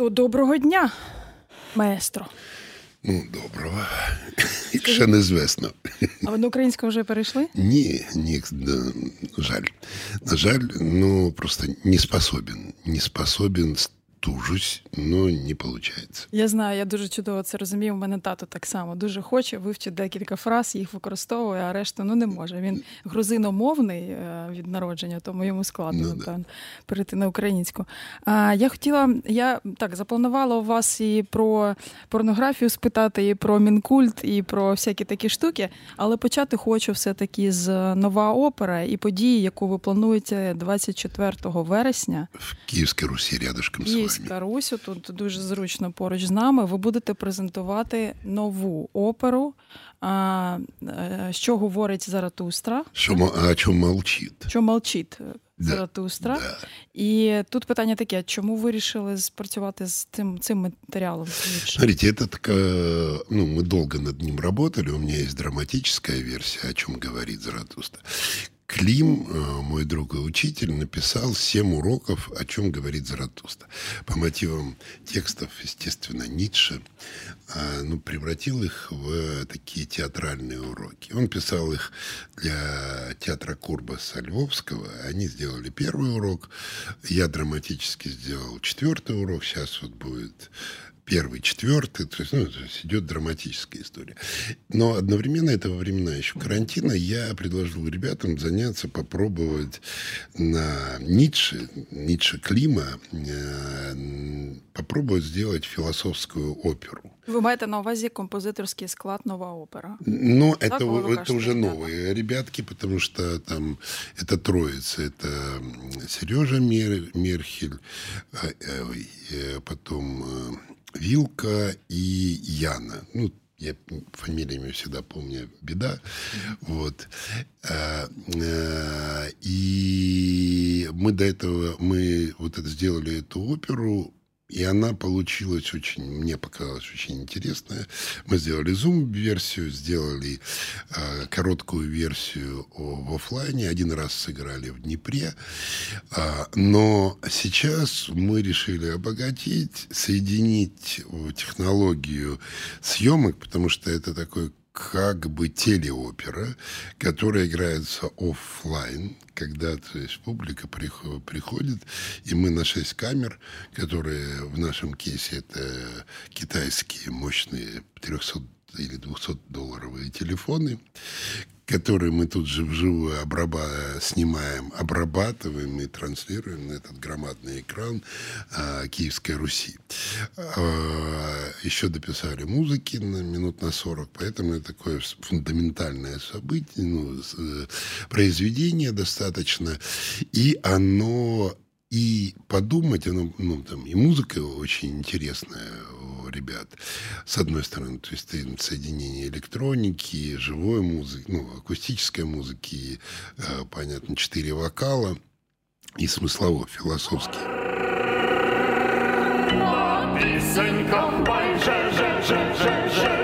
То доброго дня, маестро. Ну, доброго. Ще незвісно. А ви до українського вже перейшли? Ні, ні, жаль. На жаль, ну просто не способен. Не способен тужусь, но не виходить. Я знаю, я дуже чудово це розумію. У мене тато так само дуже хоче вивчити декілька фраз, їх використовує, а решту ну не може. Він грузиномовний е, від народження, тому йому складно Ну, да. перейти на українську. А я хотіла, я так запланувала у вас і про порнографію спитати, і про мінкульт, і про всякі такі штуки, але почати хочу все-таки з нова опера і події, яку ви плануєте 24 вересня. В Київській Русі рядышком з вами. Київська Русь, тут дуже зручно поруч з нами. Ви будете презентувати нову оперу. А, е, що говорить Заратустра? Що, а о чому мовчить? Що молчить е, Да, Да. І тут питання таке: чому ви вирішили спрацювати з цим, цим матеріалом? Смотрите, это такая, ну, мы долго над ним работали. У меня есть драматическая версия, о чем говорит Заратустра. Клим, э, мой друг и учитель, написал семь уроков, о чем говорит Заратустра. По мотивам текстов, естественно, Ницше, а, ну, превратил их в такие театральные уроки. Он писал их для театра Курбаса Львовского. Они сделали первый урок. Я драматически сделал четвертый урок. Сейчас вот будет первый, четвертый, то есть, ну, то есть идет драматическая история. Но одновременно, это во времена еще карантина, я предложил ребятам заняться, попробовать на Ницше, Ницше Клима, э, попробовать сделать философскую оперу. Ви маєте на увазі композиторський склад нова опера. Но Так, это, это кажете, уже ребята. новые ребятки, потому что там это троица. Это Сережа Мер, Мерхель, э, э, э, потом э, Вилка и Яна. Ну, я фамилиями всегда помню беда. Вот. Э, э, И мы до этого, мы вот это сделали эту оперу, и она получилась очень, мне показалась очень интересная. Мы сделали зум-версию, сделали э, короткую версию о- в оффлайне. Один раз сыграли в Днепре. А, но сейчас мы решили обогатить, соединить э, технологию съемок, потому что это такой как бы телеопера, которая играется оффлайн, когда то есть, публика прихо- приходит, и мы на шесть камер, которые в нашем кейсе это китайские мощные 300 или 200 долларовые телефоны, которые мы тут же вживую обраба- снимаем, обрабатываем и транслируем на этот громадный экран а, Киевской Руси. А, еще дописали музыки на минут на 40, поэтому это такое фундаментальное событие, ну, э, произведение достаточно, и оно и подумать, оно, ну, там, и музыка очень интересная у ребят, с одной стороны, то есть там соединение электроники, живой музыки, ну, акустической музыки, э, понятно, четыре вокала и смыслово, философский. Пісенька майже же же же же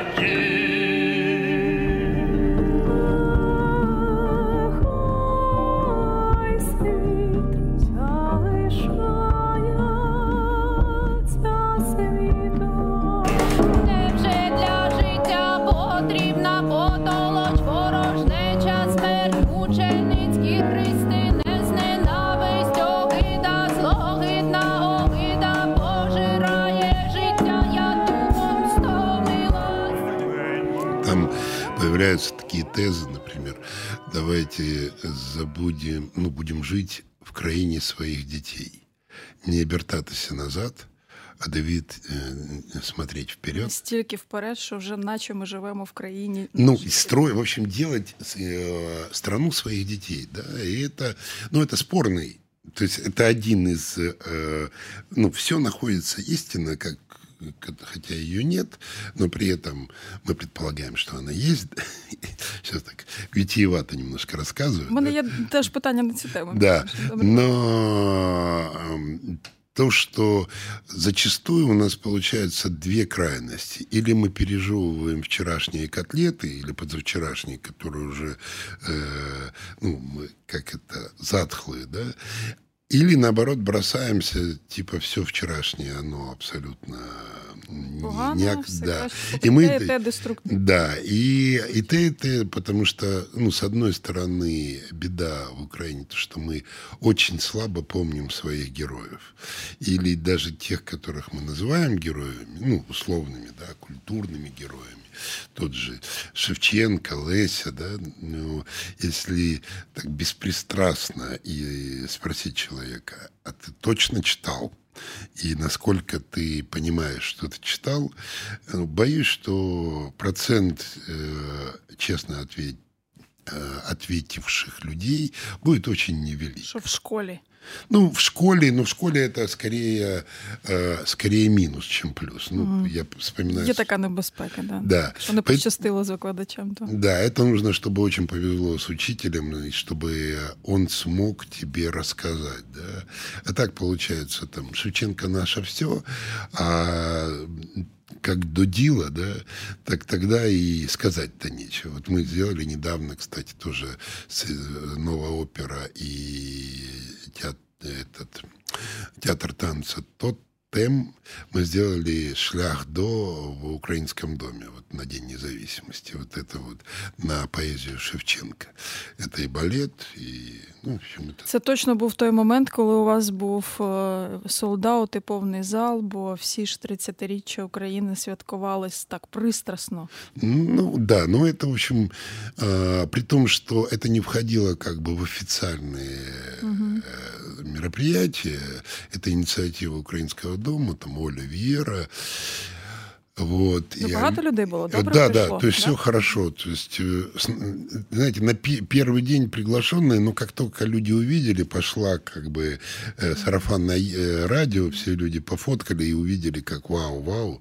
такие тезы, например, давайте забудем, ну, будем жить в краине своих детей. Не обертатися назад, а Давид э, смотреть вперед. Стільки вперед, що вже наче ми живемо в країні. Ну, наших и строй, в общем, делать э, страну своих детей, да, и это, ну, это спорный, то есть это один из, э, ну, все находится истинно, как как- хотя ее нет, но при этом мы предполагаем, что она есть. Сейчас так витиевато немножко рассказываю. У мене є теж питання на цю тему. Да, но эм, то, что зачастую у нас получается две крайности. Или мы пережевываем вчерашние котлеты, или позавчерашние, которые уже, э, ну, мы, как это, затхлые, да, Или наоборот бросаемся, типа все вчерашнее, оно абсолютно Погано, не да. И мы Те, те деструктивно. да, и, и ты, и ты, потому что, ну, с одной стороны, беда в Украине, то, что мы очень слабо помним своих героев. Или даже тех, которых мы называем героями, ну, условными, да, культурными героями. Тот же Шевченко, Леся, да, ну, если так беспристрастно и спросить человека, а ты точно читал? И насколько ты понимаешь, что ты читал, э, боюсь, что процент э, честно ответь, э, ответивших людей будет очень невелик. Що в школі. Ну, в школе, ну, в школе это скорее, э, скорее минус, чем плюс. Ну, я вспоминаю... Є така небезпека, да. Да. Що не пощастило з викладачем. То. Да, это нужно, чтобы очень повезло с учителем, и чтобы он смог тебе рассказать, да. А так получается, там, Шевченко наше все, а как до дела, да, так тогда и сказать-то нечего. Вот мы сделали недавно, кстати, тоже э, новая опера и театр, этот, театр танца тот тем мы сделали шлях до в украинском доме вот на День независимости. Вот это вот на поэзию Шевченко. Это и балет, и ну, в общем, это Це точно був той момент, коли у вас був солдаут і повний зал, бо всі ж 30-річчя України святкувались так пристрасно. Ну да, но это, в общем, э, при том, что это не входило как бы в официальные э, мероприятия, это инициатива Украинского дома, там Оля Вера, вот. Ну, и багато людей було, добре да, прийшло, да, то есть да? все хорошо. То есть, э, знаете, на пе- первый день приглашенные, но как только люди увидели, пошла как бы э, сарафанное э, радио, все люди пофоткали и увидели, как вау-вау.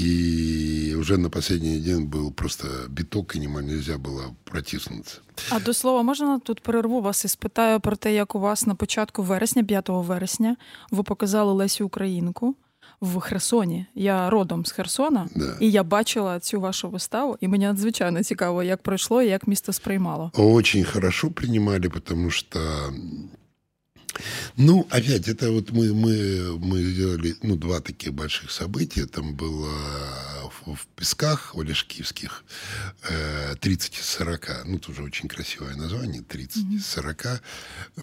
И уже на последний день был просто биток, и нема- нельзя было протиснуться. А до слова, можна тут перерву вас і спитаю про те, як у вас на початку вересня, 5 вересня, ви показали Лесю Українку в Херсоні. Я родом з Херсона, Да. і я бачила цю вашу виставу, і мені надзвичайно цікаво, як пройшло і як місто сприймало. Очень хорошо принимали, потому что ну, опять, это вот мы, мы, мы сделали ну, два таких больших события. Там было в, в Песках Олешкивских э, 30 из 40. Ну, тоже очень красивое название. 30 из 40.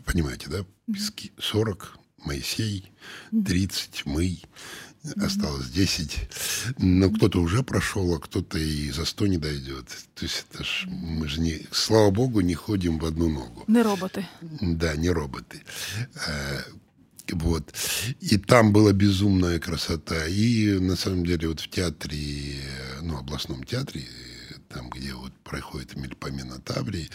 Понимаете, да? Пески 40, Моисей, 30, мы. Осталось 10. Но кто-то уже прошел, а кто-то и за 100 не дойдет. То есть это ж, мы же, не, слава богу, не ходим в одну ногу. Не роботи. Да, не роботы. Э, Вот. И там была безумная красота. И на самом деле вот в театре, э, ну, областном театре, там, где вот проходит Мельпомена Таврии,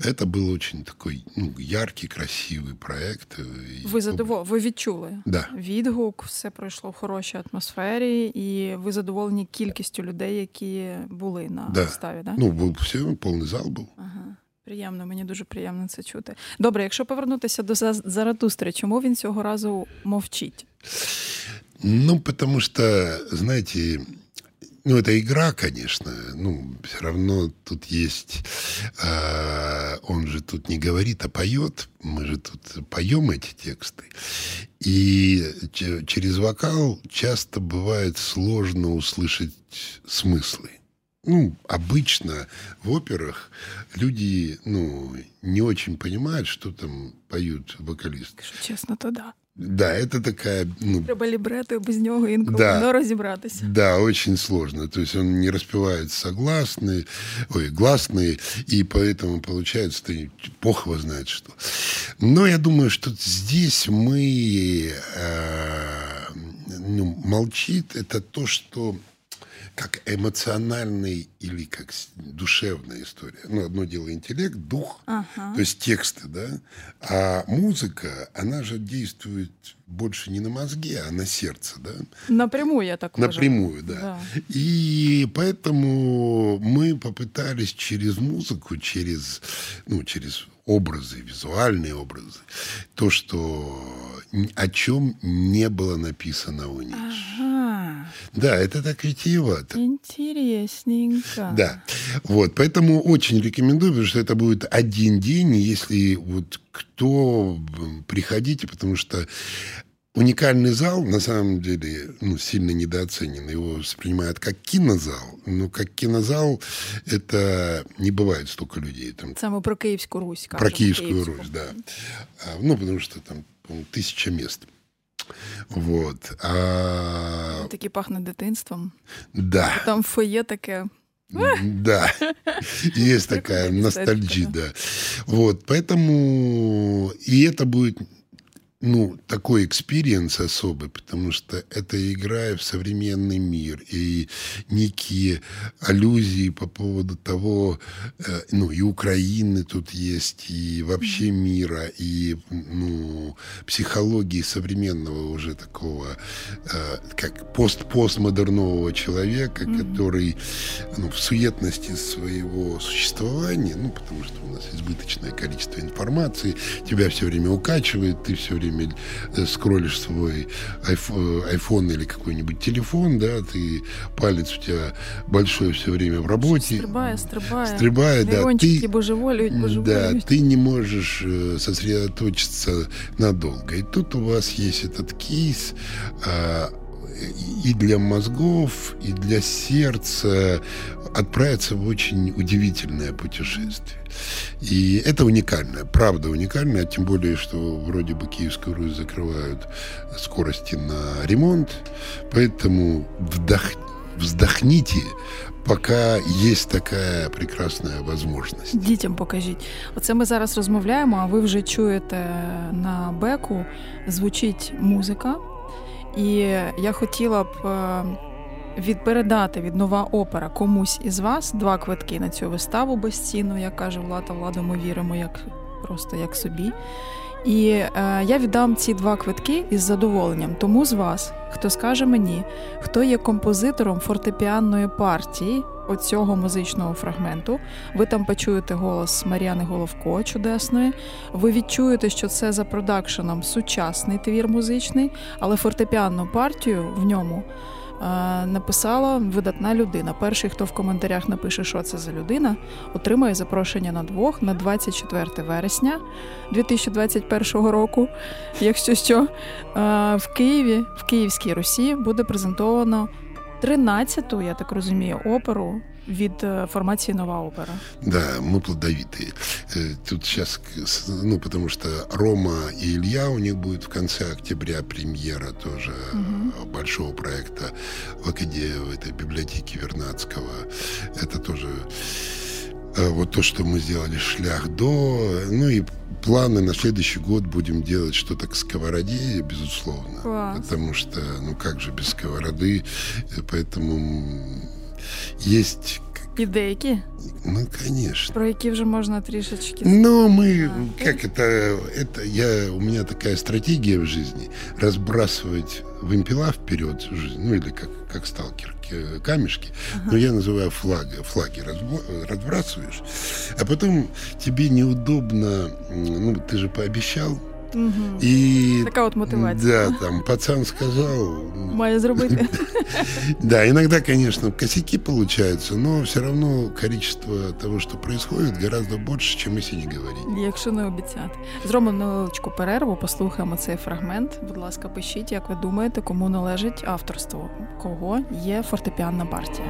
это был очень такой ну, яркий, красивый проект. И Ви задово... ви відчули Да. відгук, все пройшло в хорошій атмосфері, і ви задоволені кількістю людей, які були на Да. виставі. Да? Ну, был все, полный зал был. Ага. Приємно, мені дуже приємно це чути. Добре, якщо повернутися до За- Заратустри, чому він цього разу мовчить? Ну, потому что, знаете, ну, это игра, конечно, ну, все равно тут есть, э, он же тут не говорит, а поет, мы же тут поем эти тексты, и че- через вокал часто бывает сложно услышать смыслы. Ну, обычно в операх люди, ну, не очень понимают, что там поют вокалисты. Чесно, то да. Да, это такая, ну, Треба лібрети без нього інколи Да. не розібратися. Да, очень сложно. То есть он не распевает согласные, ой, гласные, и поэтому получается, ты бог его знает что. Но я думаю, что здесь мы э, ну, молчит это то, что как эмоциональный или как душевная история. Ну, одно дело интеллект, дух, Ага. то есть тексты, да, а музыка, она же действует больше не на мозге, а на сердце, да. Напряму я так. Напрямую, да. И поэтому мы попытались через музыку, через, ну, через образы, визуальные образы, то, что о чем не было написано у них. Ага. Да, это так витиевато. Інтересненько. Да. Вот, поэтому очень рекомендую, потому что это будет один день, если вот кто м, приходите, потому что уникальный зал, на самом деле, ну, сильно недооценен. Его воспринимают как кинозал, но как кинозал это не бывает столько людей. Там Саме про Київську Русь. про кажемо, Киевскую Київську. Русь, да. А, Ну, потому что там, по-моему, тысяча мест. Вот. А, Такі пахне дитинством. да. Там фоє таке. Да, есть такая ностальгия, да. Вот, поэтому и это будет, ну, такой experience особый, потому что это игра в современный мир, и некие аллюзии по поводу того, э, ну, и Украины тут есть, и вообще мира, и, ну, психологии современного уже такого, э, как пост-постмодернового человека, который ну, в суетности своего существования, ну, потому что у нас избыточное количество информации, тебя все время укачивает, ты все время э, скроллишь свой айф- э, iPhone или какой-нибудь телефон, да, ты палец у тебя большой все время в работе. Стрибає, стрибає. Стрибає, да, Нейрончики ты- божеволюють, Да, божеволюють. ты не можешь э, сосредоточиться надолго. И тут у вас есть этот кейс а, и и для мозгов, и для сердца отправиться в очень удивительное путешествие. И это уникальное, правда уникальное, тем более, что вроде бы Киевскую Русь закрывают скорости на ремонт, поэтому вдох, вздохните, пока есть такая прекрасная возможность. Дітям покажіть. Оце ми зараз розмовляємо, а ви вже чуєте на беку, звучить музика. І я хотіла б е, відпередати від нова опера комусь із вас два квитки на цю виставу безцінну, як каже Влада, Владу, ми віримо як просто як собі. І е, я віддам ці два квитки із задоволенням тому з вас, хто скаже мені, хто є композитором фортепіанної партії оцього музичного фрагменту. Ви там почуєте голос Мар'яни Головко чудесної. Ви відчуєте, що це за продакшеном сучасний твір музичний, але фортепіанну партію в ньому е, написала видатна людина. Перший, хто в коментарях напише, що це за людина, отримає запрошення на двох на 24 вересня 2021 року. Якщо що, е, в Києві, в Київській Русі буде презентовано 13-ту, я так розумію, оперу від е, формації Нова опера. Да, мы плодовитые. Э, Тут сейчас, ну, потому что Рома и Илья, у них будет в конце октября премьера тоже э, большого проекта в Академии, в этой библиотеке Вернадского. Это тоже э, вот то, что мы сделали шлях до. Ну и планы на следующий год будем делать что-то к сковороде, безусловно. Класс. Потому что, ну как же без сковороды, поэтому есть, І деякі, ну, конечно. про які вже можна трішечки. Ну, мы, А, как это, это я, у меня такая стратегия в жизни, разбрасывать вымпела вперед, в жизнь, ну, или как, как сталкер, к- камешки, но я называю флаги, флаги разбо- разбрасываешь, а потом тебе неудобно, м, ну, ты же пообещал, И... Така от мотивація. Да, там пацан сказал, Має зробити. да, иногда, конечно, косяки получаются, но все равно количество того, что происходит, гораздо больше, чем если не говорить. Якщо не обіцяти. Зробимо невеличку перерву, послухаємо цей фрагмент. Будь ласка, пишіть, як ви думаєте, кому належить авторство, кого є фортепіанна партія.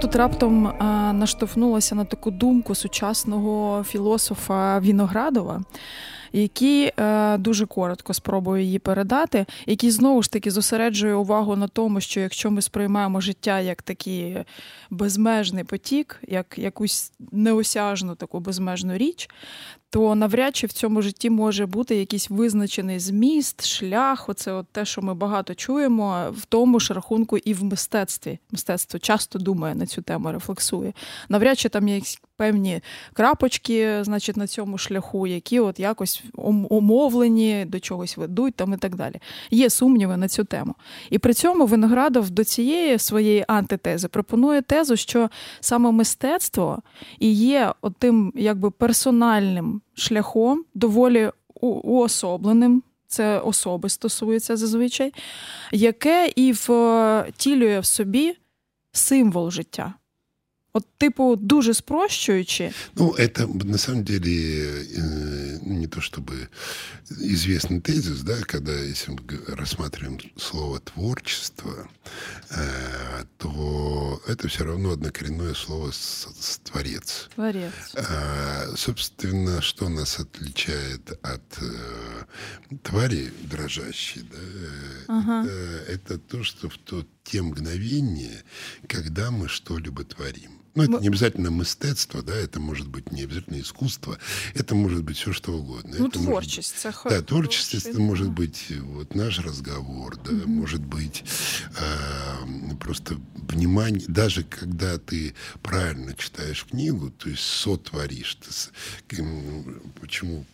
Тут раптом а, наштовхнулася на таку думку сучасного філософа Віноградова, який е, дуже коротко спробую її передати, який знову ж таки зосереджує увагу на тому, що якщо ми сприймаємо життя як такий безмежний потік, як якусь неосяжну таку безмежну річ, то навряд чи в цьому житті може бути якийсь визначений зміст, шлях, оце от те, що ми багато чуємо, в тому ж рахунку і в мистецтві. Мистецтво часто думає на цю тему, рефлексує. Навряд чи там є певні крапочки, значить, на цьому шляху, які от якось умовлені, до чогось ведуть там і так далі. Є сумніви на цю тему. І при цьому Виноградов до цієї своєї антитези пропонує тезу, що саме мистецтво і є тим якби персональним шляхом, доволі уособленим. Це особи стосується зазвичай, яке і втілює в собі символ життя. От, типу, дуже спрощуючи, Ну, это на самом деле э, ну, не то чтобы известный тезис, да, когда если мы рассматриваем слово творчество, э, то это все равно однокоренное слово с, с творец. творець. А, собственно, что нас отличает от э, твари дрожащей, да, э, Ага. это, это то, что в то, те мгновения, когда мы что-либо творим. Ну, это Мы- не обязательно мистецтво, да, это может быть не обязательно искусство, это может быть все что угодно. Ну, Это может творчість, це хо- да, творчество это хороший, может быть вот наш разговор, да, может быть э, просто внимание, даже когда ты правильно читаешь книгу, то есть сотворишь, ты м, почему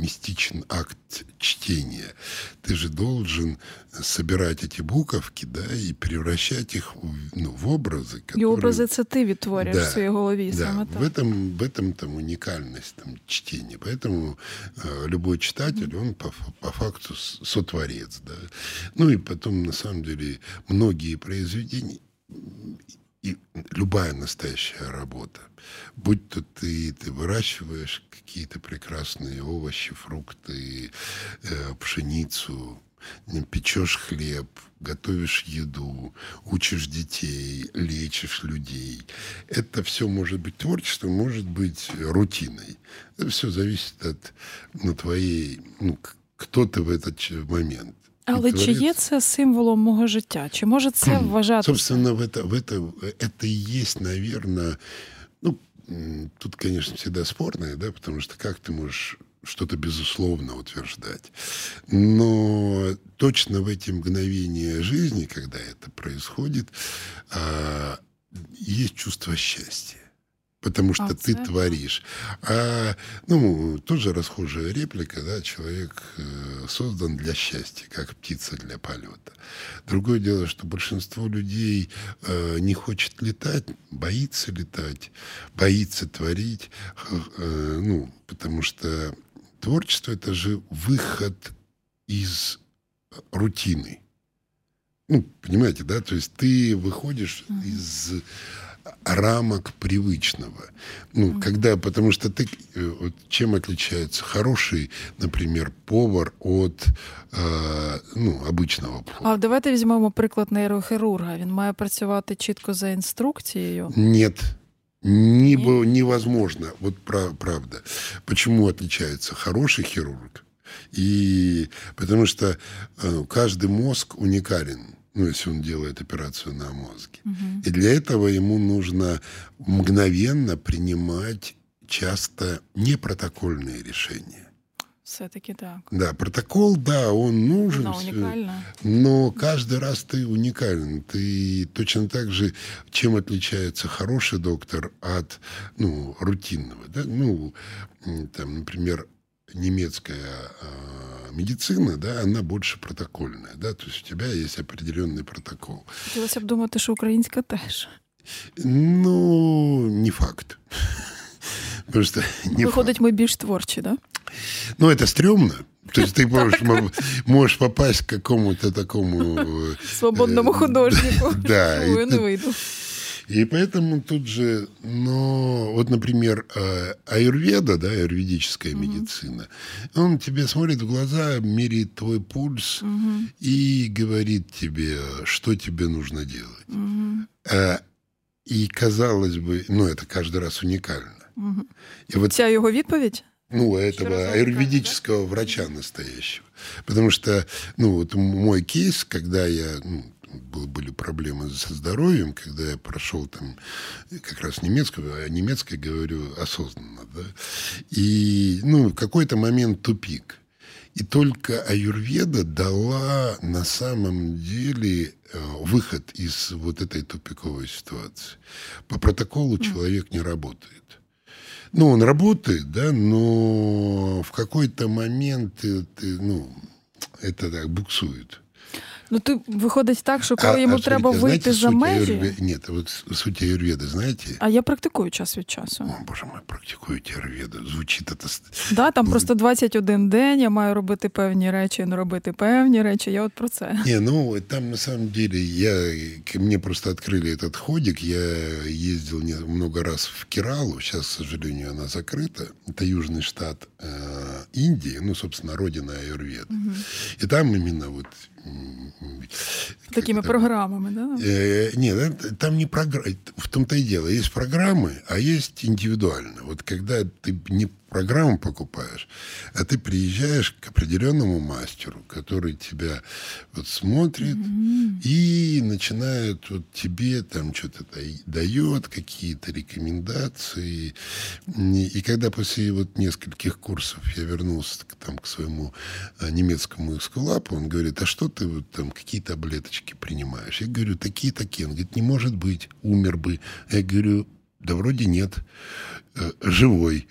мистичен акт чтения. Ты же должен собирать эти буковки, да, и превращать их в, ну, в образы, І которые... образи це ти відтворюєш Да, в своїй голові. Да, Саме в так. этом, в этом там уникальность там, чтения. Поэтому э, любой читатель, он по, ф- по факту с- сотворец. Да? Ну и потом, на самом деле, многие произведения, и любая настоящая работа, будь то ты, ты выращиваешь какие-то прекрасные овощи, фрукты, э, пшеницу, печешь хлеб, готовишь еду, учишь детей, лечишь людей. Это все может быть творчеством, может быть рутиной. Это все зависит от ну, твоей, ну, кто ты в этот момент. Але чи є це символом мого життя? Чи може це вважатися? Собственно, в это, в это, это и есть, наверное, ну, тут, конечно, всегда спорное, да, потому что как ты можешь что-то безусловно утверждать. Но точно в эти мгновения жизни, когда это происходит, а, есть чувство счастья. Потому что А, ты це- творишь. А, ну, тоже расхожая реплика, да, человек э, создан для счастья, как птица для полета. Другое дело, что большинство людей э, не хочет летать, боится летать, боится творить, э, ну, потому что творчество это же выход из рутины. Ну, понимаете, да? То есть ты выходишь из рамок привычного. Ну, когда, потому что ты, э, вот чем отличается хороший, например, повар от э, ну, обычного повара? А давайте візьмемо приклад нейрохірурга. Він має працювати чітко за інструкцією. Нет. Не, бо- невозможно. Вот пра- правда. Почему отличается хороший хирург? И потому что э, каждый мозг уникален. Ну, если он делает операцию на мозге. И для этого ему нужно мгновенно принимать часто непротокольные решения. Все-таки так. Да, протокол, да, он нужен. Вона всё. унікальна. Но каждый раз ты уникален. Ты точно так же, чем отличается хороший доктор от ну, рутинного. Да? Ну, там, например, немецкая а, медицина, да, она больше протокольная. Да? То есть у тебя есть определенный протокол. Хотілося б думати, що українська теж. Ну, не факт. Потому что не Виходить, ми більш творчі, да? Ну, это стрёмно. То есть ты можешь, мо- можешь попасть к какому-то такому... э, Свободному э, художнику. Да. Ой, и не тут- вийду. И поэтому тут же, но вот, например, э, аюрведа, да, аюрведическая медицина, он тебе смотрит в глаза, меряет твой пульс и говорит тебе, что тебе нужно делать. Э, И, казалось бы, ну, это каждый раз уникально. И вот Ця його відповідь? ну, этого аюрведического врача настоящего. Потому что, ну, вот мой кейс, когда я, ну, были проблемы со здоровьем, когда я прошел там как раз немецкую, а немецкой говорю осознанно, да, и, ну, какой-то момент тупик. И только аюрведа дала на самом деле э, выход из вот этой тупиковой ситуации. По протоколу человек не работает. Ну, он работает, да, но в какой-то момент ты, ну, это так буксует. Ну, ти виходить так, що коли А- йому а треба смотрите, вийти знаете за суть межі. аюрве- Нет, вот суть аюрведы, знаете? А я практикую час від часу. О, боже мой, практикуете аюрведу. Звучит это... с- Да, там просто 21 день, я маю робити певні речі, не робити певні речі. Я от про це. Не, ну, там на самом деле я... к- Мне просто открыли этот ходик. Я ездил не- много раз в Кералу. Сейчас, к сожалению, она закрыта. Это южный штат э, Индии. Ну, собственно, родина аюрведы. И там именно вот... Такими програмами, да? Э, нет, это- там не программа. В том-то и дело. Есть программы, а есть индивидуально. Вот когда ты не программу покупаешь, а ты приезжаешь к определенному мастеру, который тебя вот смотрит и начинает вот тебе там что-то дает, какие-то рекомендации. И когда после вот нескольких курсов я вернулся к, там, к своему э, немецкому эскулапу, он говорит, а что ты вот там какие таблеточки принимаешь? Я говорю, такие-такие. Он говорит, не может быть, умер бы. Я говорю, да вроде нет, э, живой.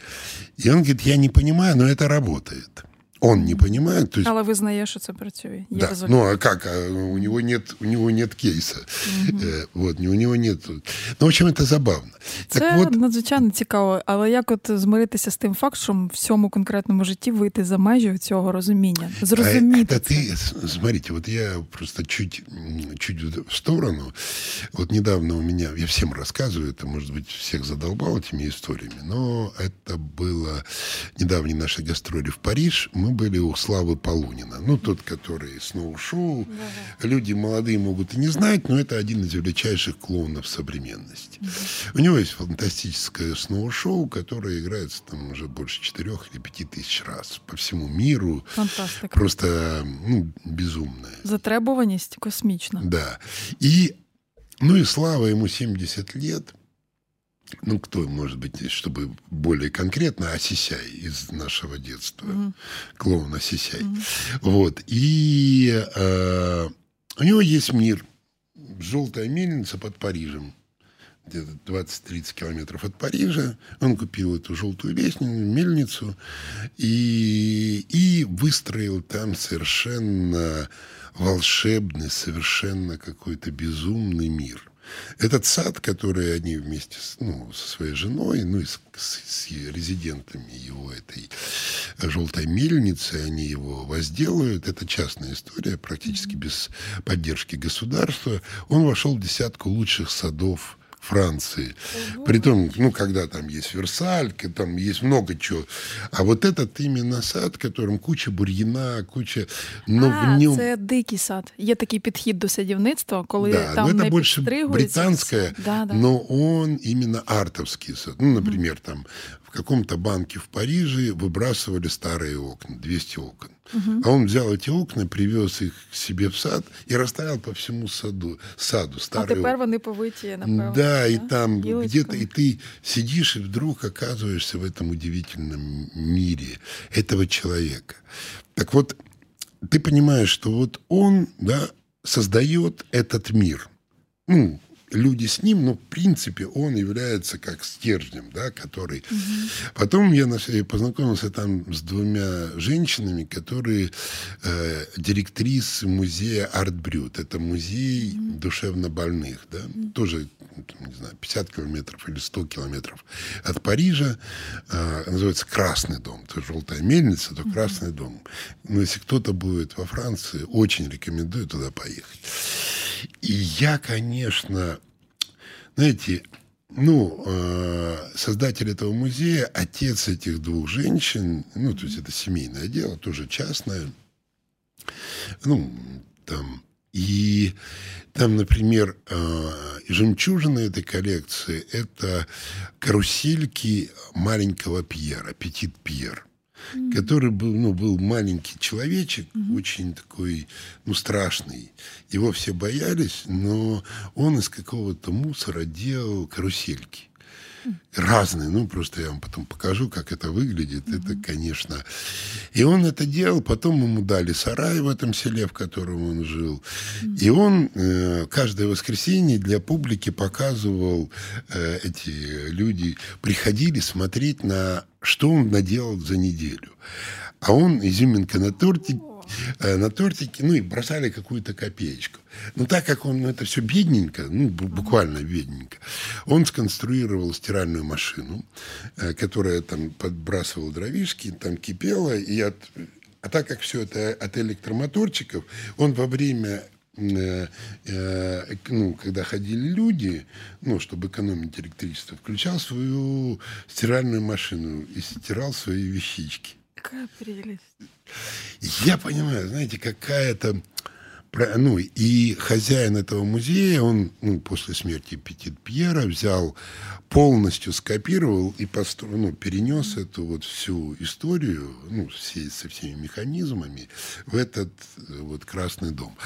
И он говорит, я не понимаю, но это работает Он не понимает, то есть Але визнає, що це працює. Є да. результат. Ну а как? А у него нет, у него нет кейса. Э, вот, у него нет. Ну, в общем, это забавно. Це Так вот, надзвичайно цікаво, але як от змиритися з тим фактом, в цьому конкретному житті вийти за межі цього розуміння, а зрозуміти это це. ты, с- смотрите, вот я просто чуть, м, чуть в сторону. Вот недавно у меня, я всем рассказываю, это, может быть, всех задолбал этими историями, но это было недавние наши гастроли в Париж. Мы были у Славы Полунина. Ну, тот, который сноу-шоу. Люди молодые могут и не знать, но это один из величайших клоунов современности. У него есть фантастическое сноу-шоу, которое играется там уже больше четырех или пяти тысяч раз по всему миру. Фантастика. Просто ну, безумное. Затребуваність космічна. Да. И, ну и Слава, ему 70 лет. Ну, кто, может быть, чтобы более конкретно, Асисяй из нашего детства. Клоун Асисяй. Вот. И э, у него есть мир. Желтая мельница под Парижем. Где-то 20-30 километров от Парижа. Он купил эту желтую лестницу, мельницу и, и выстроил там совершенно волшебный, совершенно какой-то безумный мир. Этот сад, который они вместе с, ну, со своей женой, ну и с, с- с резидентами его этой желтой мельницы, они его возделывают. Это частная история, практически без поддержки государства. Он вошел в десятку лучших садов Франции. Притом, ну, когда там есть Версаль, к- там есть много чего. А вот этот именно сад, в котором куча бурьяна, куча... Но а, в нем... це дикий сад. Є такий підхід до садівництва, коли Да, там но не это больше підстригується британское, все. Да, да. но он именно артовский сад. Ну, например, там в каком-то банке в Париже выбрасывали старые окна, 200 окон. А он взял эти окна, привез их к себе в сад и расставил по всему саду, саду А старые тепер окна. вони повиті, напевно. Да, и там где-то, и ты сидишь и вдруг оказываешься в этом удивительном мире этого человека. Так вот, ты понимаешь, что вот он, да, создает этот мир. Ну, люди с ним, но в принципе он является как стержнем, да, который... Потом я на- я познакомился там с двумя женщинами, которые э, директрисы музея Артбрют. Это музей душевнобольных, да, тоже, там, не знаю, 50 километров или 100 километров от Парижа. Э, называется Красный дом. То есть желтая мельница, то Красный дом. Но если кто-то будет во Франции, очень рекомендую туда поехать. И я, конечно, знаете, ну, э, создатель этого музея, отец этих двух женщин, ну, то есть это семейное дело, тоже частное, ну, там, и там, например, э, жемчужина этой коллекции – это карусельки маленького Пьера, Петит Пьер который был, ну, был маленький человечек, очень такой, ну, страшный. Его все боялись, но он из какого-то мусора делал карусельки. Разные. Ну, просто я вам потом покажу, как это выглядит. Это, конечно... И он это делал. Потом ему дали сарай в этом селе, в котором он жил. И он э, каждое воскресенье для публики показывал, э, эти люди приходили смотреть на, что он наделал за неделю. А он изюминка на тортике, на тортике, ну и бросали какую-то копеечку. Но так как он, ну, это все бедненько, ну, бу- буквально бедненько, он сконструировал стиральную машину, э, которая там подбрасывала дровишки, там кипела, и от, а так как все это от электромоторчиков, он во время э, э, ну, когда ходили люди, ну, чтобы экономить электричество, включал свою стиральную машину и стирал свои вещички. Какая прелесть. Я понимаю, знаете, какая-то... Ну, и хозяин этого музея, он ну, после смерти Петит Пьера взял, полностью скопировал и построил, ну, перенес эту вот всю историю, ну, все, со всеми механизмами в этот э, вот Красный дом.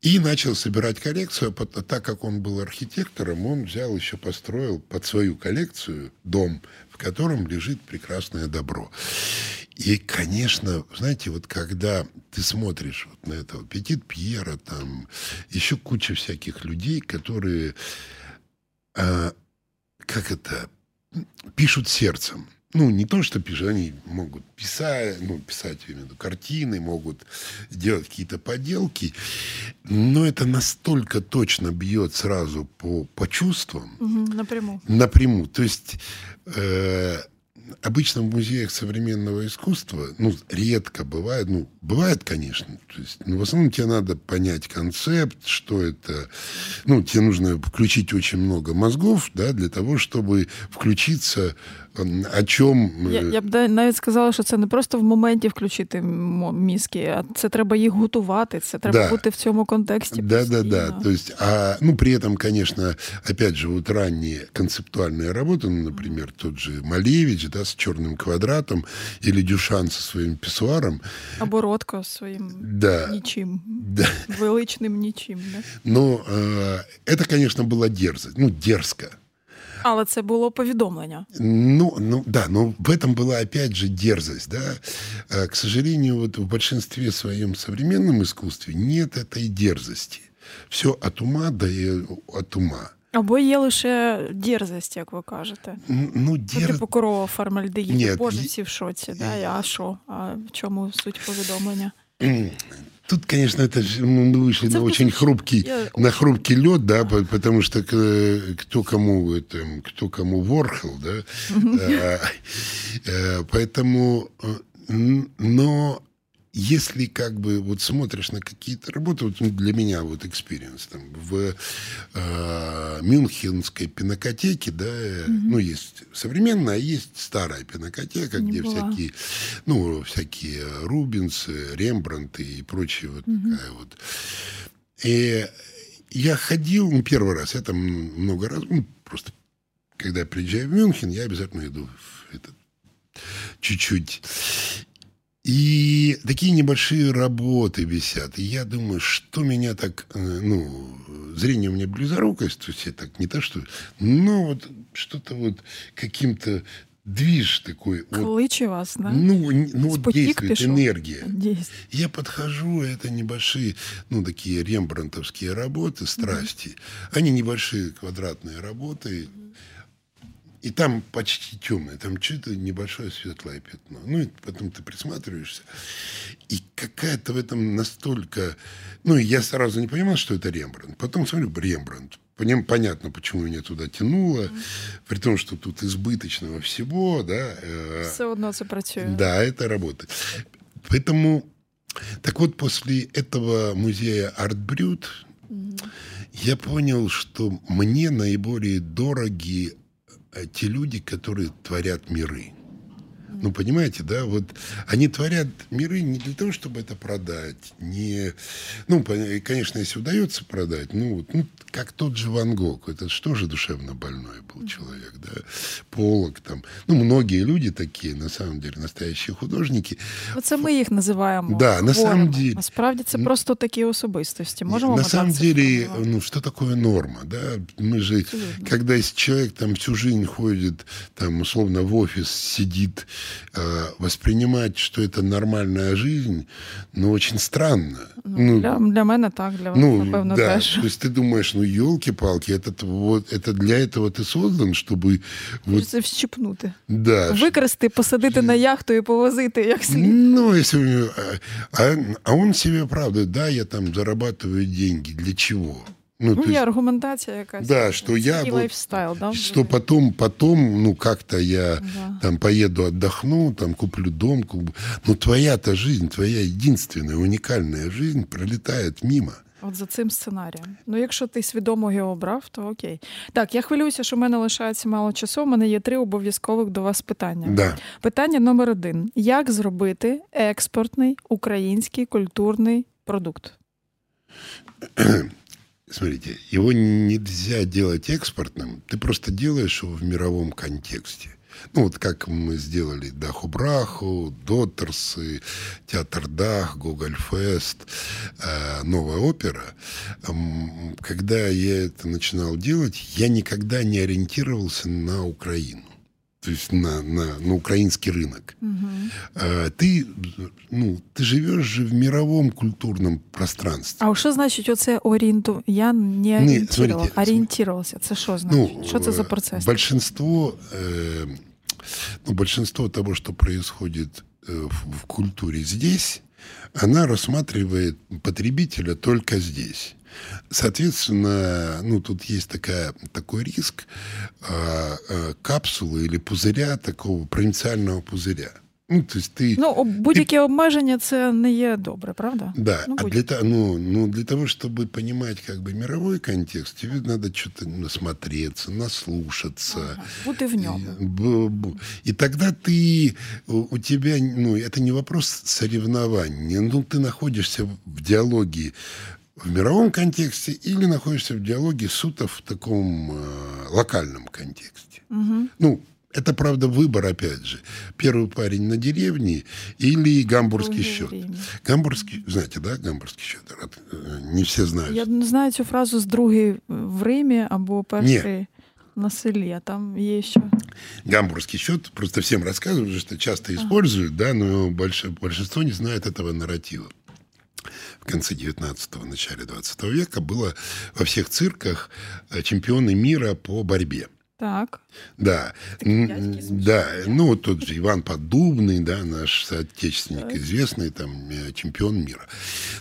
И начал собирать коллекцию, а так как он был архитектором, он взял еще построил под свою коллекцию дом, в котором лежит прекрасное добро. И, конечно, знаете, вот когда ты смотришь вот на этого Петит Пьера, там еще куча всяких людей, которые, а, как это, пишут сердцем. Ну, не то, что пишут, они могут писать, ну, писать, виду, картины, могут делать какие-то поделки, но это настолько точно бьет сразу по, по чувствам, Мгм, напрямую. напрямую. То есть э, обычно в музеях современного искусства, ну, редко бывает, ну, бывает, конечно, то есть, но в основном тебе надо понять концепт, что это, ну, тебе нужно включить очень много мозгов, да, для того, чтобы включиться, о чем... Я, я б да- навіть сказала, що це не просто в моменті включити м- мізки, а це треба їх готувати, це треба Да. бути в цьому контексті. Да, да, да. постійно. То есть, а, ну, при этом, конечно, опять же, вот ранние концептуальные работы, ну, например, тот же Малевич, да, с черным квадратом, или Дюшан со своим писсуаром, Або Ротко своїм да, нічим, да. величним нічим. Да? Но э, это, конечно, была дерзость, ну, дерзко. Але це було повідомлення. Ну, ну, да, но в этом была опять же дерзость, да. Э, К сожалению, вот в большинстве своем современном искусстве нет этой дерзости. Все от ума да и от ума. Або є лише дерзость, як ви кажете. Н- Ну, Ну, дерзость... типу корова формальдегіду. Ні, Боже, і- всі в шоці. Да? А що? А в чому суть повідомлення? Тут, конечно, это мы вышли на очень хрупкий, на хрупкий лед, да, по- потому что кто кому это, кто кому Ворхол, да, Э, э, поэтому, э, но если как бы вот смотришь на какие-то работы, вот для меня вот experience там в э, Мюнхенской пинакотеке, да, э, ну есть современная, а есть старая пинакотека, Не где была. всякие, ну всякие Рубенсы, Рембрандты и прочие вот такая вот. И я ходил, ну, первый раз, я там много раз, ну, просто когда я приезжаю в Мюнхен, я обязательно иду в этот чуть-чуть. И такие небольшие работы висят. И я думаю, что меня так, э, ну, зрение у меня близорукость, то есть я так не то, что, но вот что-то вот каким-то движ такой, вот, Кличе вас, да? ну, ну вот действует пішов? энергия. Дійсно. Я подхожу, это небольшие, ну, такие рембрандтовские работы, страсти. Они небольшие квадратные работы. И там почти темное, там что-то небольшое светлое пятно. Ну, и потом ты присматриваешься. И какая-то в этом настолько... Ну, я сразу не понимал, что это Рембрандт. Потом смотрю, Рембрандт. По ним понятно, почему меня туда тянуло. При том, что тут избыточного всего, да. э, Все одно працює. да, это работает. Поэтому, так вот, после этого музея Артбрюд я понял, что мне наиболее дороги те люди, которые творят миры. Ну, понимаете, да, вот они творят миры не для того, чтобы это продать, не... Ну, пон- конечно, если удается продать, ну, вот, ну, как тот же Ван Гог, это что же душевно больной был человек, да, Полок там, ну, многие люди такие, на самом деле, настоящие художники, Оце ми їх називаємо. Да, на хворими. самом деле. Насправді це просто такі особистості. Можемо На ми так самом це деле, сформулювати? ну что такое норма, да? Мы же, когда если человек там всю жизнь ходит, там условно в офис сидит, э, воспринимать, что это нормальная жизнь, ну очень странно. Ну, Для, для мене так, для вас, ну, напевно, да. теж. То есть ты думаешь, ну елки-палки, этот вот это для этого ты создан, чтобы вот Це вщипнути. да. Викрасти, посадити на яхту і повозити як слід. Ну, если а, а- а он себе правда, да, я там зарабатываю деньги, для чего? Ну, Ну, есть, аргументація якась. Да, що я вот- лайфстайл, да? что потом, потом, ну, как-то я Да. там поеду отдохну, там куплю дом, куплю... но твоя-то жизнь, твоя единственная, уникальная жизнь пролетает мимо. От за цим сценарієм. Ну, якщо ти свідомо його обрав, то окей. Так, я хвилююся, що в мене лишається мало часу. У мене є три обов'язкових до вас питання. Да. Питання номер один: як зробити експортний український культурний продукт? Смотрите, его нельзя делать экспортным, ты просто делаешь его в мировом контексте. Ну, вот как мы сделали Даху Браху, Доттерсы, Театр Дах, Гогольфест, э, Новая опера. Когда я это начинал делать, я никогда не ориентировался на Украину То есть на, на, на украинский рынок. Э, Ты, ну, ты живешь же в мировом культурном пространстве. А що значить оце орієнту? Я не орієнтувала. смотрите, Орієнтувався. Це що значить? Ну, що це за э, процес? Большинство, э, ну, большинство того, что происходит э, в, в культуре здесь, она рассматривает потребителя только здесь. Соответственно, ну, тут есть такая, такой риск а, а, капсулы или пузыря, такого провинциального пузыря. Ну, то есть ты... Ну, будь-які обмеження це не є добре, правда? Да, Ну, а для, то- ну, ну, для того, чтобы понимать как бы мировой контекст, тебе надо что-то насмотреться, наслушаться. Ага, бути в ньому. И, И тогда ты, у у тебя, ну, это не вопрос соревнования. Ну, ты находишься в диалоге в мировом контексте или находишься в диалоге суто в таком э, локальном контексте. Ну, это, правда, выбор, опять же. Первый парень на деревне или гамбургский Другий счет. в Римі. Гамбургский, знаете, да, гамбургский счет? Э, Не все знают. Я не знаю цю фразу з другий в Римі або перший на селі, а там є ще. Гамбургский счет, просто всем рассказывают, что часто используют, да, но больше, большинство не знает этого нарратива. В конце 19-го, начале 20 века было во всех цирках э, чемпионы мира по борьбе. Так. Да, да, ну вот тот же Иван Поддубный, да, наш соотечественник, известный там э, чемпион мира.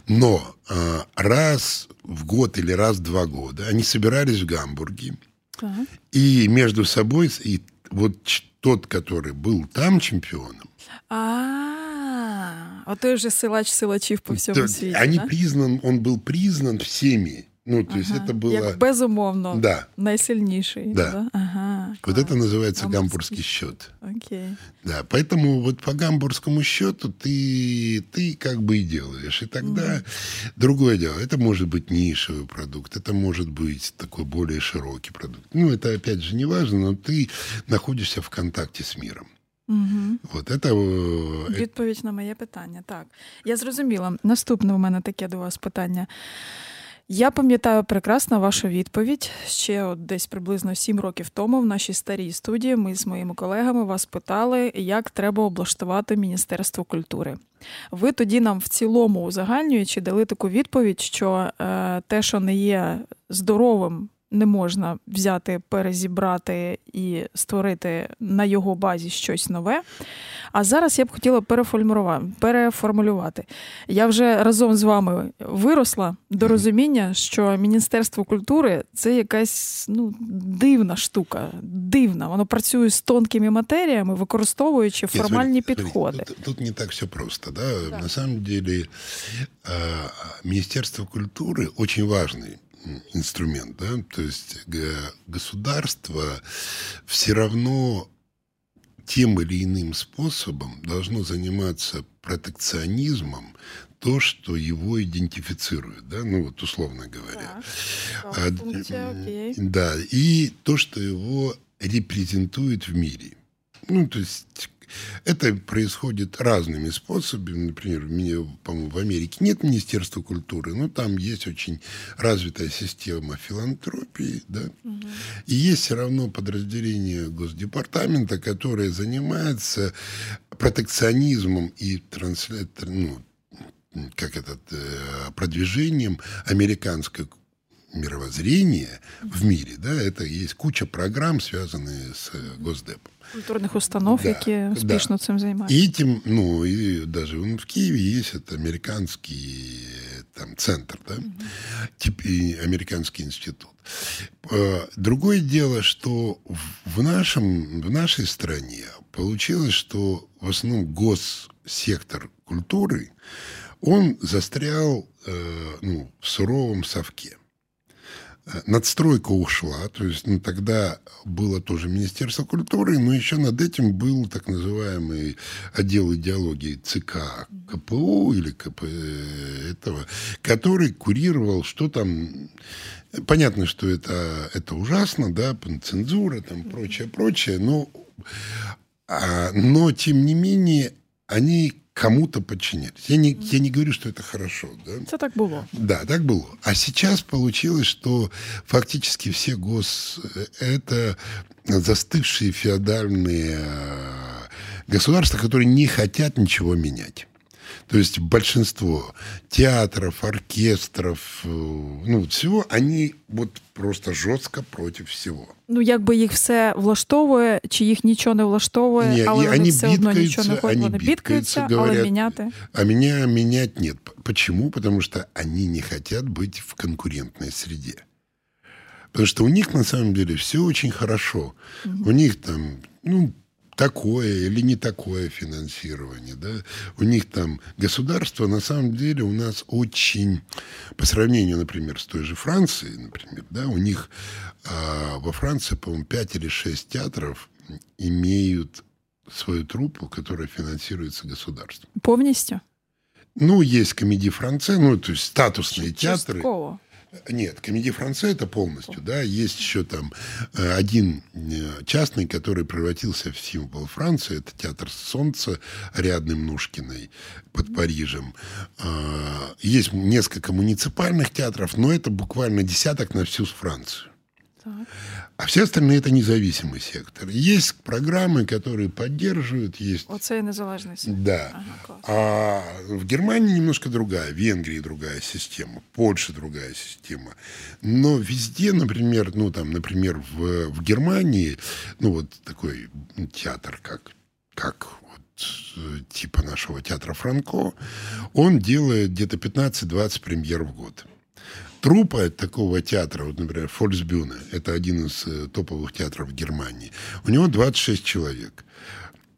Но э, раз в год или раз в два года они собирались в Гамбурге, так. и между собой, и вот тот, который был там чемпионом, А, отой же силач силачів по всьому то світі. они да? признан, он был признан всеми. Ну, то есть Ага. это было... Як безумовно Да. найсильніший. Да. Ага. Вот клас. это называется Гамбургский гамбургский счет. Окей. Да, поэтому вот по гамбургскому счету ты, ты как бы и делаешь. И тогда другое дело. Это может быть нишевый продукт, это может быть такой более широкий продукт. Ну, это опять же не важно, но ты находишься в контакте с миром. Угу. Вот это... э, Відповідь на моє питання. Так, я зрозуміла. Наступне у мене таке до вас питання. Я пам'ятаю прекрасно вашу відповідь. Ще от десь приблизно сім років тому в нашій старій студії ми з моїми колегами вас питали, як треба облаштувати Міністерство культури. Ви тоді нам в цілому узагальнюючи дали таку відповідь, що е, те, що не є здоровим, не можна взяти, перезібрати і створити на його базі щось нове. А зараз я б хотіла переформулювати. переформулювати. Я вже разом з вами виросла до розуміння, що Міністерство культури це якась ну, дивна штука, дивна. Воно працює з тонкими матеріями, використовуючи Нет, формальні смотрите, підходи. смотрите, Тут, тут не так все просто. Да? На самом деле э, Министерство культуры очень важный м, инструмент. Да? То есть государство все равно тем или иным способом должно заниматься протекционизмом то, что его идентифицирует, да, ну вот условно говоря. Так, А. Да, и то, что его репрезентует в мире. Ну, то есть это происходит разными способами. Например, по-моему, в Америке нет Министерства культуры, но там есть очень развитая система филантропии, да. И есть все равно подразделение Госдепартамента, которое занимается протекционизмом и трансля... ну, как этот, э, продвижением американской мировоззрения в мире, да, это есть куча программ, связанные с э, Госдепом. Культурних установ, Да, які да. успішно цим займаються. Этим, ну, и даже вон в Киеве есть это американский э, там центр, да, тип, и американский институт. Э, Другое дело, что в- в, нашем, в нашей стране получилось, что в основном госсектор культуры, он застрял э, ну, в суровом совке. Э, Надстройка ушла, то есть ну, тогда было тоже Министерство культуры, но еще над этим был так называемый отдел идеологии ЦК КПУ или КП этого, который курировал, что там... Понятно, что это, это ужасно, да, цензура, там прочее, прочее, но, а, но тем не менее они кому-то подчинялись. Я не, я не говорю, что это хорошо, да. Це так було. Да, так было. А сейчас получилось, что фактически все гос... Это застывшие феодальные э, государства, которые не хотят ничего менять. То есть большинство театров, оркестров, э, ну, всего, они вот просто жестко против всего. Ну, якби їх все влаштовує, чи їх нічого не влаштовує, Ні, але і вони вони все одно нічого не бідкаються, хочуть. вони Вони бідкаються, бідкаються, але говорять, міняти. А меня менять нет. П- Почему? Потому что они не хотят быть в конкурентной среде. Потому что у них на самом деле все очень хорошо. У них там, ну, такое или не такое финансирование, да. У них там государство, на самом деле, у нас очень, по сравнению, например, с той же Францией, например, да, у них а, во Франции, по-моему, 5 или 6 театров имеют свою труппу, которая финансируется государством. Повністю? Ну, есть комедии франце, ну, то есть статусные театры. Нет, комедия франце это полностью, да. Есть еще там э, один э, частный, который превратился в символ Франции. Это театр Солнца Ариадны Мнушкиной под Парижем. А, Есть несколько муниципальных театров, но это буквально десяток на всю Францию. Так. А все остальные это независимый сектор. Есть программы, которые поддерживают, есть Оце і незалежність. да. Ага. А в Германии немножко другая, в Венгрии другая система, в Польше другая система. Но везде, например, ну там, например, в, в Германии, ну вот такой театр, как, как вот, э, типа нашего театра Франко, он делает где-то 15-20 премьер в год. Трупа такого театра, вот, например, Фольксбюhne, это один из э, топовых театров Германии, у него 26 человек,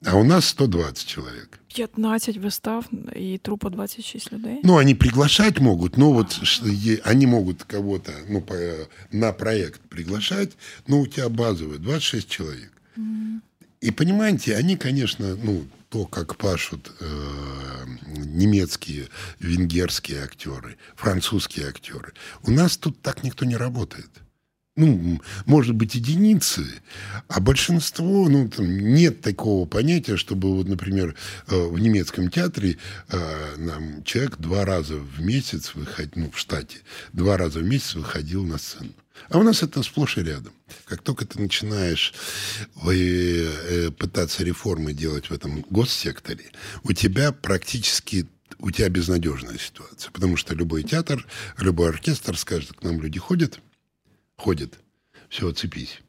а у нас 120 человек. 15 вистав і трупа 26 людей. Ну, они приглашать могут, но вот е- они могут кого-то ну, по- на проект приглашать, но у тебя базовые 26 человек. И понимаете, они, конечно, ну, то, как пашут э, немецкие, венгерские актеры, французские актеры, у нас тут так никто не работает. Ну, может быть, единицы, а большинство, ну, там нет такого понятия, чтобы, вот, например, э, в немецком театре э, нам человек два раза в месяц выходил, ну, в штате, два раза в месяц выходил на сцену. А у нас это сплошь и рядом. Как только ты начинаешь э, пытаться реформы делать в этом госсекторе, у тебя практически у тебя безнадежная ситуация. Потому что любой театр, любой оркестр скажет, к нам люди ходят, ходят, все, отцепись.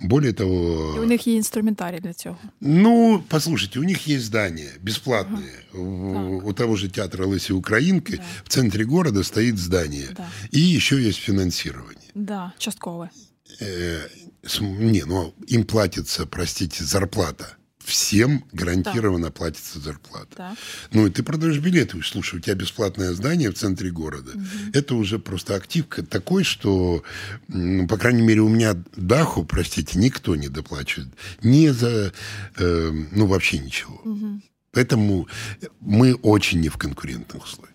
Более того... І у них є інструментарій для цього. Ну, послушайте, у них есть здания бесплатные. У, у того же театра Лыси Украинки в центре города стоит здание. Да. И еще есть финансирование. Да, часткове. Э, с- не, ну им платится, простите, зарплата всем гарантированно платится зарплата. Так. Ну, и ты продаешь билеты. Слушай, у тебя бесплатное здание в центре города. Это уже просто актив такой, что, ну, по крайней мере, у меня Даху, простите, никто не доплачивает. Не за, э, ну, вообще ничего. Поэтому мы очень не в конкурентных условиях.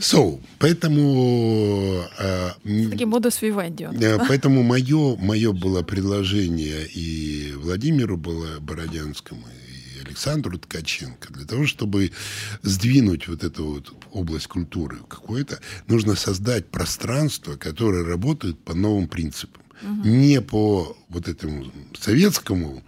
So, поэтому... э, м, Такий модус вівендіо. Э, Поэтому мое, мое было предложение и Владимиру было Бородянскому, и Александру Ткаченко, для того, чтобы сдвинуть вот эту вот область культуры какой-то, нужно создать пространство, которое работает по новым принципам. Не по вот этому советскому,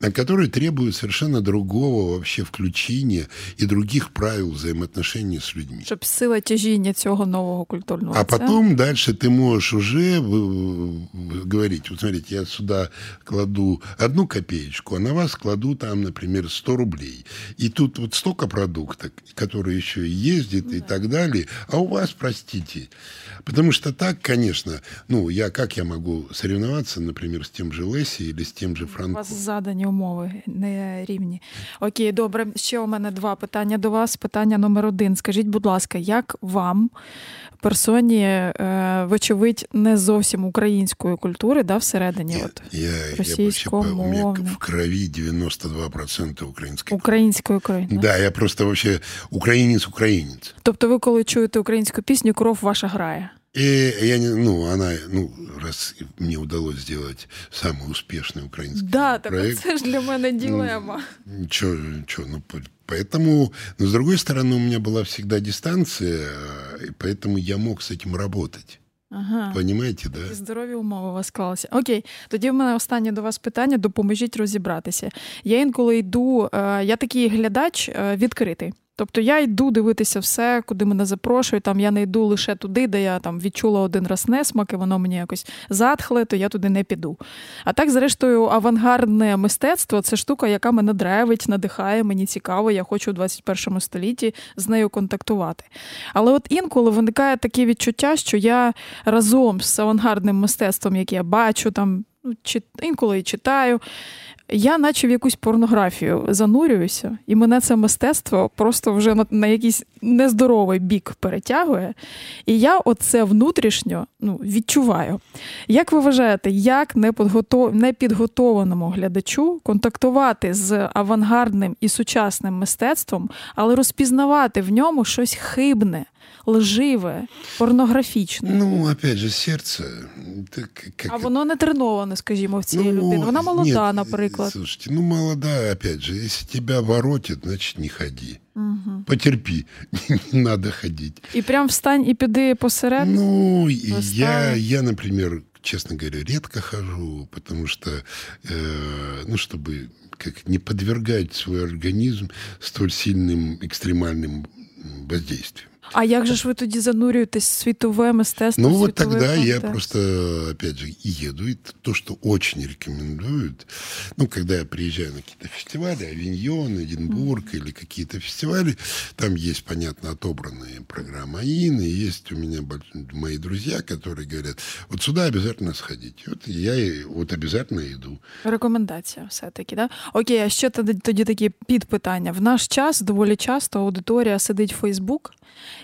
а который требует совершенно другого вообще включения и других правил взаимоотношений с людьми. Щоб сила тяжіння цього нового культурного. А потом дальше ты можешь уже вы- говорить, вот смотрите, я сюда кладу одну копеечку, а на вас кладу там, например, 100 рублей. И тут вот столько продуктов, которые еще и ездит и так далее, а у вас, простите. Потому что так, конечно, ну, я как я могу соревноваться, например, з тим же Лесі или з тим же У вас задані умови не рівні. Окей, добре. Ще у мене два питання до вас. Питання номер один. Скажіть, будь ласка, як вам, персоні, е, вочевидь, не зовсім української культури, да, всередині? Нет, От, я, я вообще, у меня в крови 92% української. української України. Да, я просто вообще українець-українець. Тобто, ви, коли чуєте українську пісню, кров ваша грає. И я не, ну, она, ну, раз мне удалось сделать самый успешный украинский Да, так проект, це ж для мене ділема. Чё, чё, ну, по- поэтому, но с другой стороны, у меня была всегда дистанция, э, и поэтому я мог с этим работать. Ага. Понимаете, І да? здорові умови у вас склалися. Окей, тоді в мене останнє до вас питання. Допоможіть розібратися. Я інколи йду, е, я такий глядач е, відкритий. Тобто я йду дивитися все, куди мене запрошують. Там я не йду лише туди, де я там відчула один раз несмак, і воно мені якось затхле, то я туди не піду. А так, зрештою, авангардне мистецтво це штука, яка мене драйвить, надихає, мені цікаво, я хочу у 21 столітті з нею контактувати. Але от інколи виникає таке відчуття, що я разом з авангардним мистецтвом, яке я бачу, там ну, чи, інколи і читаю, я наче в якусь порнографію занурююся, і мене це мистецтво просто вже на, на якийсь нездоровий бік перетягує. І я оце внутрішньо ну, відчуваю. Як ви вважаєте, як непідготованому глядачу контактувати з авангардним і сучасним мистецтвом, але розпізнавати в ньому щось хибне, лживе, порнографічне? Ну, опять же, сердце... это к- как А воно не треноване, скажімо, в цієї Ну, людини. Вона молода, нет, наприклад. Слушайте, ну молода, опять же, если тебя воротит, значит не ходи. Потерпи, не надо ходить. І прям встань і піди посеред. Ну, и я, Выставы. я, например, честно говоря, редко хожу, потому что, э, ну, чтобы как не подвергать свой организм столь сильным экстремальным м, воздействием. А як же ж ви тоді занурюєтесь в світове мистецтво? Ну в вот світовий тогда я контекст? просто, опять же, и еду. И то, что очень рекомендуют, ну, когда я приезжаю на какие-то фестивали, Авиньон, Эдинбург или какие-то фестивали, там есть, понятно, отобранные программы АИН, и есть у меня больш- мои друзья, которые говорят, вот сюда обязательно сходить. И вот я и вот обязательно иду. Рекомендація все-таки, да? Окей, а ще тоді, тоді такі підпитання. В наш час доволі часто аудиторія сидить в Фейсбук,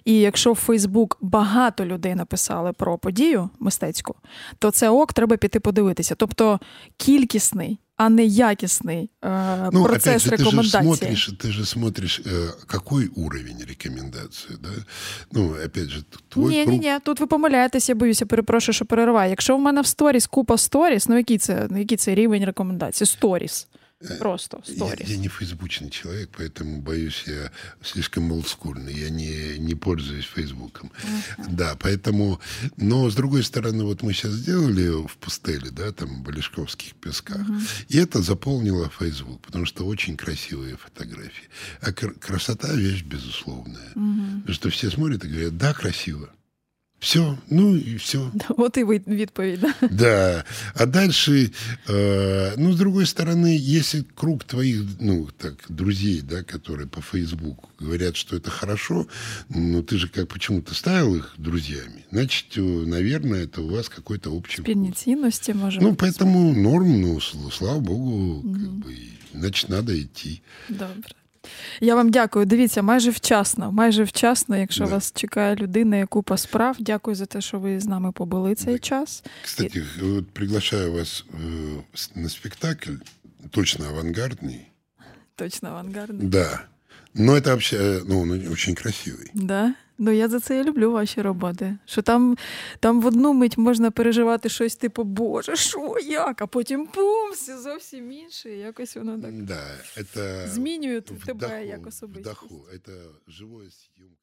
і якщо в Фейсбук багато людей написали про подію мистецьку, то це ок, треба піти подивитися. Тобто кількісний, а не якісний е, Ну, процес опять же, ты же рекомендації. смотришь, ты же смотришь, э, какой уровень рекомендации, да? Ну, опять же, т- твой Ні, ні, круг ні, тут ви помиляєтеся, я боюся, перепрошую, що перериваю. Якщо в мене в сторіс купа сторіс, ну який це, ну, який це рівень рекомендацій? Сторіс. Просто Я, сторіс. я не фейсбучный человек, поэтому боюсь, я слишком олдскульный, я не, не пользуюсь Фейсбуком. Да, поэтому, но с другой стороны, вот мы сейчас сделали в Пустеле, да, там, в Балишковских песках, и это заполнило Фейсбук, потому что очень красивые фотографии. А кр- красота вещь безусловная. Потому что все смотрят и говорят, да, красиво. Все, ну и все. От і ви- відповідь. да. Да. А дальше, э, ну, с другой стороны, если круг твоих, ну, так, друзей, да, которые по Фейсбуку говорят, что это хорошо, ну, ты же как почему-то ставил их друзьями, значит, э, наверное, это у вас какой-то общий Спільні вкус. цінності може. Ну, поэтому норм, ну, сл- слава богу, как бы, и, значит, надо идти. Добре. Я вам дякую. Дивіться, майже вчасно, майже вчасно, якщо Да. вас чекає людина, і купа справ. Дякую за те, що ви з нами побули цей Да. час. Кстати, вот приглашаю вас э, с- на спектакль, точно авангардный. Точно авангардний. Да. Но это вообще, э, ну, он очень красивый. Да? Ну я за це і люблю ваші роботи. Що там, там в одну мить можна переживати щось типу, Боже, що, як? А потім пум, все зовсім інше. і Якось воно так Да, это змінює в тебе даху, як в особистість. даху. Это живое съемка.